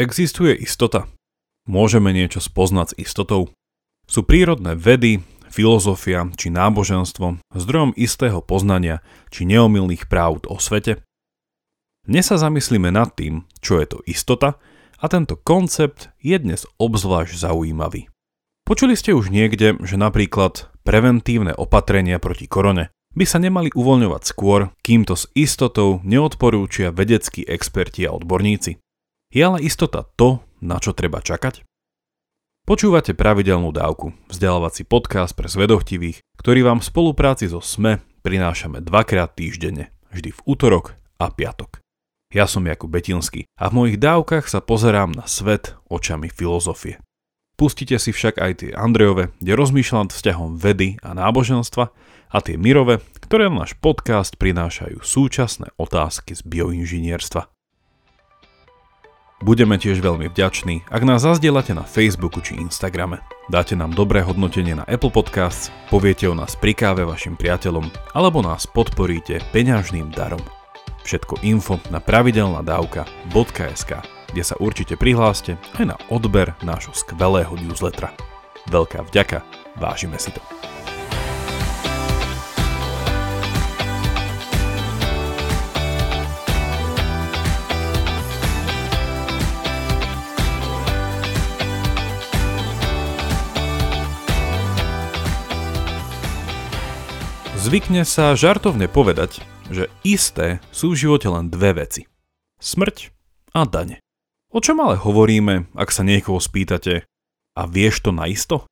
Existuje istota? Môžeme niečo spoznať s istotou? Sú prírodné vedy, filozofia či náboženstvo zdrojom istého poznania či neomilných pravd o svete? Dnes sa zamyslíme nad tým, čo je to istota a tento koncept je dnes obzvlášť zaujímavý. Počuli ste už niekde, že napríklad preventívne opatrenia proti korone by sa nemali uvoľňovať skôr, kým to s istotou neodporúčia vedeckí experti a odborníci. Je ale istota to, na čo treba čakať? Počúvate pravidelnú dávku, vzdelávací podcast pre zvedochtivých, ktorý vám v spolupráci so SME prinášame dvakrát týždenne, vždy v útorok a piatok. Ja som Jakub Betinský a v mojich dávkach sa pozerám na svet očami filozofie. Pustite si však aj tie Andrejove, kde rozmýšľam vzťahom vedy a náboženstva a tie Mirove, ktoré na náš podcast prinášajú súčasné otázky z bioinžinierstva. Budeme tiež veľmi vďační, ak nás zazdielate na Facebooku či Instagrame. Dáte nám dobré hodnotenie na Apple Podcasts, poviete o nás pri káve vašim priateľom alebo nás podporíte peňažným darom. Všetko info na pravidelnadavka.sk, kde sa určite prihláste aj na odber nášho skvelého newslettera. Veľká vďaka, vážime si to. Zvykne sa žartovne povedať, že isté sú v živote len dve veci. Smrť a dane. O čom ale hovoríme, ak sa niekoho spýtate a vieš to naisto?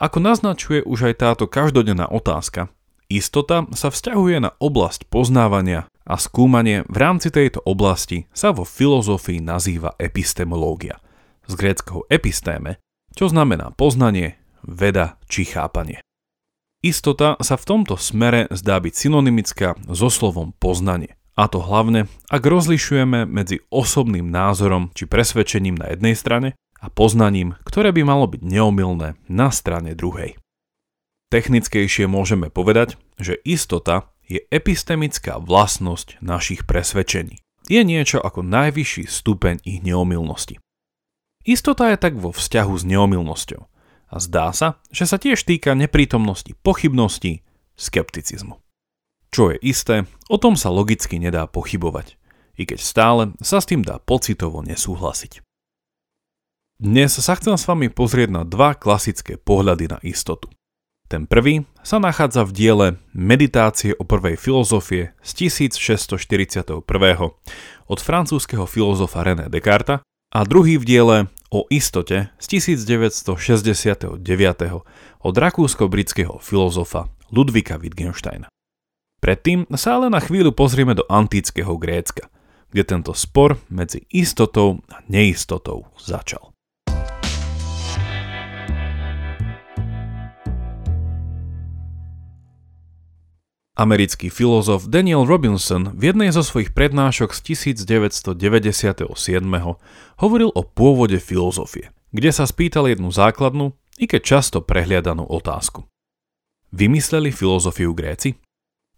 Ako naznačuje už aj táto každodenná otázka, istota sa vzťahuje na oblasť poznávania a skúmanie v rámci tejto oblasti sa vo filozofii nazýva epistemológia. Z gréckého epistéme, čo znamená poznanie, veda či chápanie. Istota sa v tomto smere zdá byť synonymická so slovom poznanie. A to hlavne, ak rozlišujeme medzi osobným názorom či presvedčením na jednej strane a poznaním, ktoré by malo byť neomilné na strane druhej. Technickejšie môžeme povedať, že istota je epistemická vlastnosť našich presvedčení. Je niečo ako najvyšší stupeň ich neomilnosti. Istota je tak vo vzťahu s neomilnosťou a zdá sa, že sa tiež týka neprítomnosti pochybností, skepticizmu. Čo je isté, o tom sa logicky nedá pochybovať, i keď stále sa s tým dá pocitovo nesúhlasiť. Dnes sa chcem s vami pozrieť na dva klasické pohľady na istotu. Ten prvý sa nachádza v diele Meditácie o prvej filozofie z 1641 od francúzského filozofa René Descartes a druhý v diele o istote z 1969 od rakúsko-britského filozofa Ludvika Wittgensteina. Predtým sa ale na chvíľu pozrieme do antického Grécka, kde tento spor medzi istotou a neistotou začal. Americký filozof Daniel Robinson v jednej zo svojich prednášok z 1997 hovoril o pôvode filozofie, kde sa spýtal jednu základnú, i keď často prehliadanú otázku. Vymysleli filozofiu Gréci?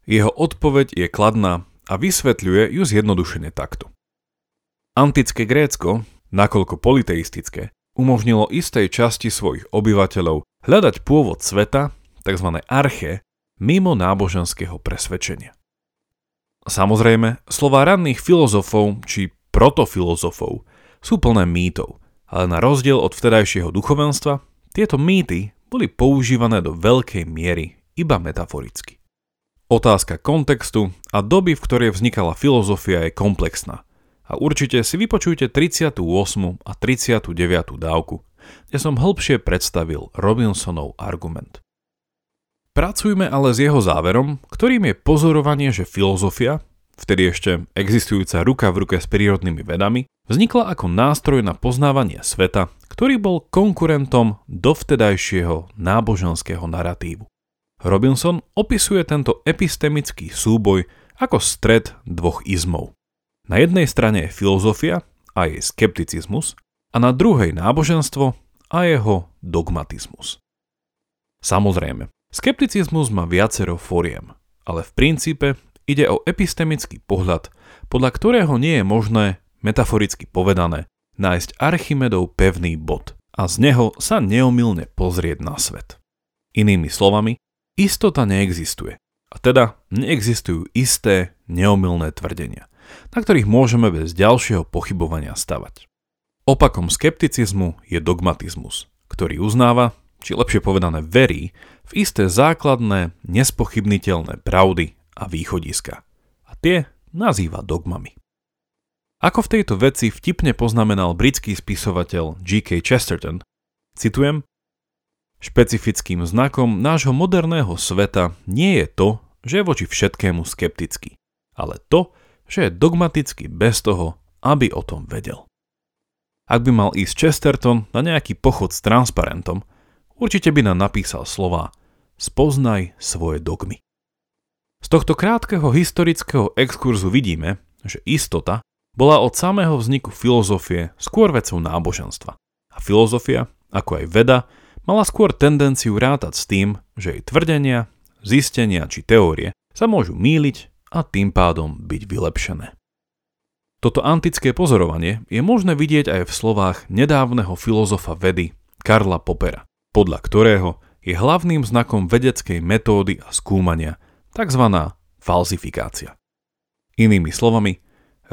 Jeho odpoveď je kladná a vysvetľuje ju zjednodušene takto. Antické Grécko, nakoľko politeistické, umožnilo istej časti svojich obyvateľov hľadať pôvod sveta, tzv. arche, mimo náboženského presvedčenia. Samozrejme, slova ranných filozofov či protofilozofov sú plné mýtov, ale na rozdiel od vtedajšieho duchovenstva, tieto mýty boli používané do veľkej miery iba metaforicky. Otázka kontextu a doby, v ktorej vznikala filozofia je komplexná a určite si vypočujte 38. a 39. dávku, kde som hĺbšie predstavil Robinsonov argument. Pracujme ale s jeho záverom, ktorým je pozorovanie, že filozofia, vtedy ešte existujúca ruka v ruke s prírodnými vedami, vznikla ako nástroj na poznávanie sveta, ktorý bol konkurentom dovtedajšieho náboženského naratívu. Robinson opisuje tento epistemický súboj ako stred dvoch izmov. Na jednej strane je filozofia a jej skepticizmus a na druhej náboženstvo a jeho dogmatizmus. Samozrejme, Skepticizmus má viacero fóriem, ale v princípe ide o epistemický pohľad, podľa ktorého nie je možné, metaforicky povedané, nájsť Archimedov pevný bod a z neho sa neomilne pozrieť na svet. Inými slovami, istota neexistuje. A teda neexistujú isté, neomilné tvrdenia, na ktorých môžeme bez ďalšieho pochybovania stavať. Opakom skepticizmu je dogmatizmus, ktorý uznáva, či lepšie povedané verí, v isté základné, nespochybniteľné pravdy a východiska. A tie nazýva dogmami. Ako v tejto veci vtipne poznamenal britský spisovateľ G.K. Chesterton, citujem, Špecifickým znakom nášho moderného sveta nie je to, že je voči všetkému skeptický, ale to, že je dogmaticky bez toho, aby o tom vedel. Ak by mal ísť Chesterton na nejaký pochod s transparentom, určite by nám napísal slova Spoznaj svoje dogmy. Z tohto krátkeho historického exkurzu vidíme, že istota bola od samého vzniku filozofie skôr vecou náboženstva. A filozofia, ako aj veda, mala skôr tendenciu rátať s tým, že jej tvrdenia, zistenia či teórie sa môžu míliť a tým pádom byť vylepšené. Toto antické pozorovanie je možné vidieť aj v slovách nedávneho filozofa vedy Karla Popera, podľa ktorého je hlavným znakom vedeckej metódy a skúmania tzv. falsifikácia. Inými slovami,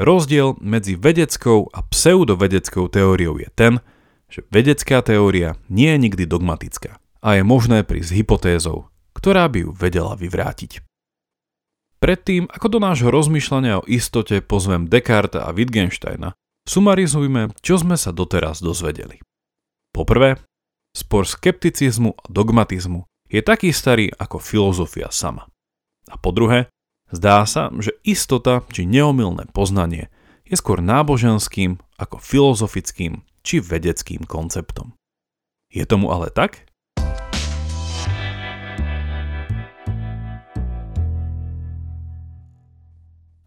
rozdiel medzi vedeckou a pseudovedeckou teóriou je ten, že vedecká teória nie je nikdy dogmatická a je možné prísť hypotézou, ktorá by ju vedela vyvrátiť. Predtým, ako do nášho rozmýšľania o istote pozvem Descartes a Wittgensteina, sumarizujme, čo sme sa doteraz dozvedeli. Poprvé, spor skepticizmu a dogmatizmu je taký starý ako filozofia sama. A po druhé, zdá sa, že istota či neomilné poznanie je skôr náboženským ako filozofickým či vedeckým konceptom. Je tomu ale tak?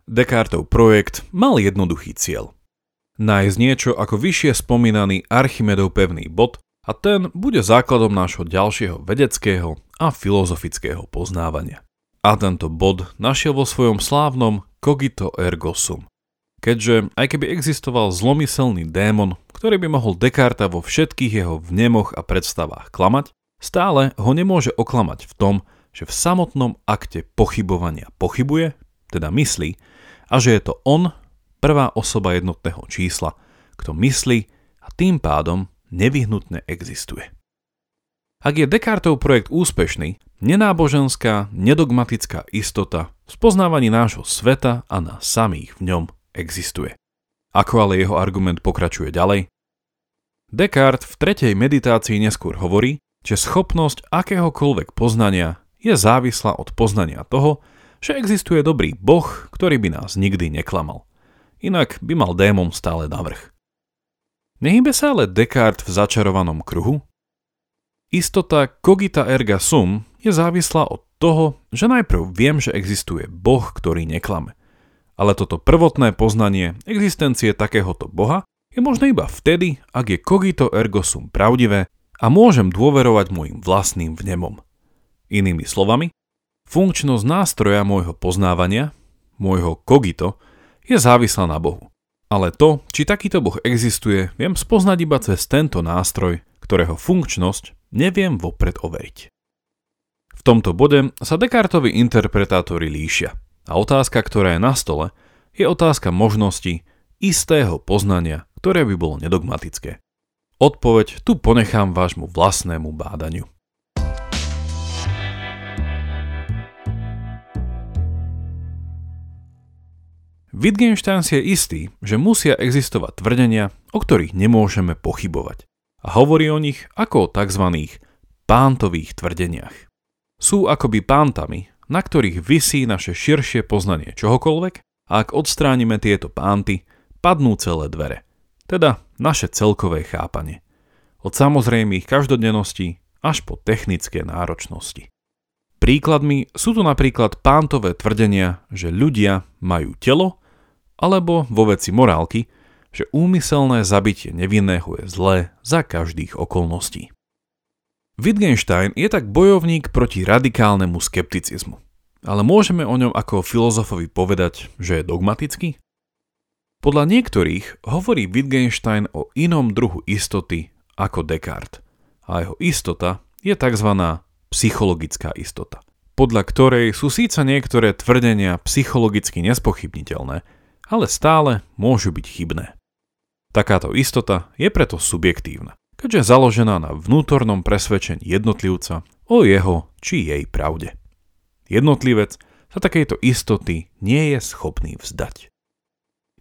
Descartov projekt mal jednoduchý cieľ. Nájsť niečo ako vyššie spomínaný Archimedov pevný bod a ten bude základom nášho ďalšieho vedeckého a filozofického poznávania. A tento bod našiel vo svojom slávnom cogito ergo sum, keďže aj keby existoval zlomyselný démon, ktorý by mohol Descartes vo všetkých jeho vnemoch a predstavách klamať, stále ho nemôže oklamať v tom, že v samotnom akte pochybovania pochybuje, teda myslí, a že je to on, prvá osoba jednotného čísla, kto myslí a tým pádom nevyhnutne existuje. Ak je Descartov projekt úspešný, nenáboženská, nedogmatická istota v spoznávaní nášho sveta a nás samých v ňom existuje. Ako ale jeho argument pokračuje ďalej? Descartes v tretej meditácii neskôr hovorí, že schopnosť akéhokoľvek poznania je závislá od poznania toho, že existuje dobrý boh, ktorý by nás nikdy neklamal. Inak by mal démon stále navrh. Nehybe sa ale Descartes v začarovanom kruhu? Istota cogita erga sum je závislá od toho, že najprv viem, že existuje boh, ktorý neklame – ale toto prvotné poznanie existencie takéhoto boha je možné iba vtedy, ak je cogito ergo sum pravdivé a môžem dôverovať môjim vlastným vnemom. Inými slovami, funkčnosť nástroja môjho poznávania, môjho cogito, je závislá na Bohu. Ale to, či takýto Boh existuje, viem spoznať iba cez tento nástroj, ktorého funkčnosť neviem vopred overiť. V tomto bode sa Descartovi interpretátori líšia – a otázka, ktorá je na stole, je otázka možnosti istého poznania, ktoré by bolo nedogmatické. Odpoveď tu ponechám vášmu vlastnému bádaniu. Wittgenstein si je istý, že musia existovať tvrdenia, o ktorých nemôžeme pochybovať. A hovorí o nich ako o tzv. pántových tvrdeniach. Sú akoby pántami, na ktorých vysí naše širšie poznanie čohokoľvek a ak odstránime tieto pánty, padnú celé dvere. Teda naše celkové chápanie. Od samozrejmých každodenností až po technické náročnosti. Príkladmi sú tu napríklad pántové tvrdenia, že ľudia majú telo, alebo vo veci morálky, že úmyselné zabitie nevinného je zlé za každých okolností. Wittgenstein je tak bojovník proti radikálnemu skepticizmu. Ale môžeme o ňom ako filozofovi povedať, že je dogmatický? Podľa niektorých hovorí Wittgenstein o inom druhu istoty ako Descartes. A jeho istota je tzv. psychologická istota, podľa ktorej sú síce niektoré tvrdenia psychologicky nespochybniteľné, ale stále môžu byť chybné. Takáto istota je preto subjektívna, keďže založená na vnútornom presvedčení jednotlivca o jeho či jej pravde. Jednotlivec sa takejto istoty nie je schopný vzdať.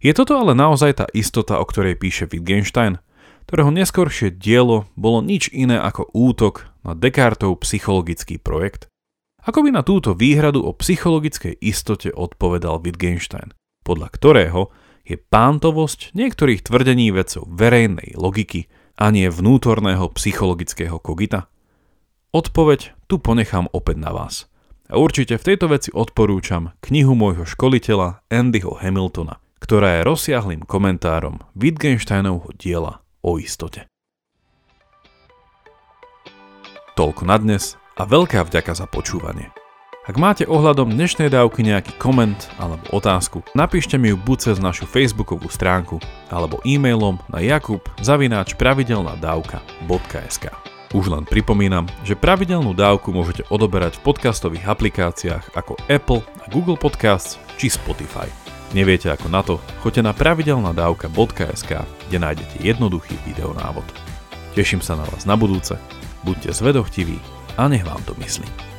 Je toto ale naozaj tá istota, o ktorej píše Wittgenstein, ktorého neskoršie dielo bolo nič iné ako útok na Descartov psychologický projekt? Ako by na túto výhradu o psychologickej istote odpovedal Wittgenstein, podľa ktorého je pántovosť niektorých tvrdení vecov verejnej logiky a nie vnútorného psychologického kogita? Odpoveď tu ponechám opäť na vás. A určite v tejto veci odporúčam knihu môjho školiteľa Andyho Hamiltona, ktorá je rozsiahlým komentárom Wittgensteinovho diela o istote. Toľko na dnes a veľká vďaka za počúvanie. Ak máte ohľadom dnešnej dávky nejaký koment alebo otázku, napíšte mi ju buď cez našu facebookovú stránku alebo e-mailom na jakub zavináč pravidelnadavka.sk Už len pripomínam, že pravidelnú dávku môžete odoberať v podcastových aplikáciách ako Apple Google Podcasts či Spotify. Neviete ako na to? Choďte na pravidelnadavka.sk, kde nájdete jednoduchý videonávod. Teším sa na vás na budúce, buďte zvedochtiví a nech vám to myslí.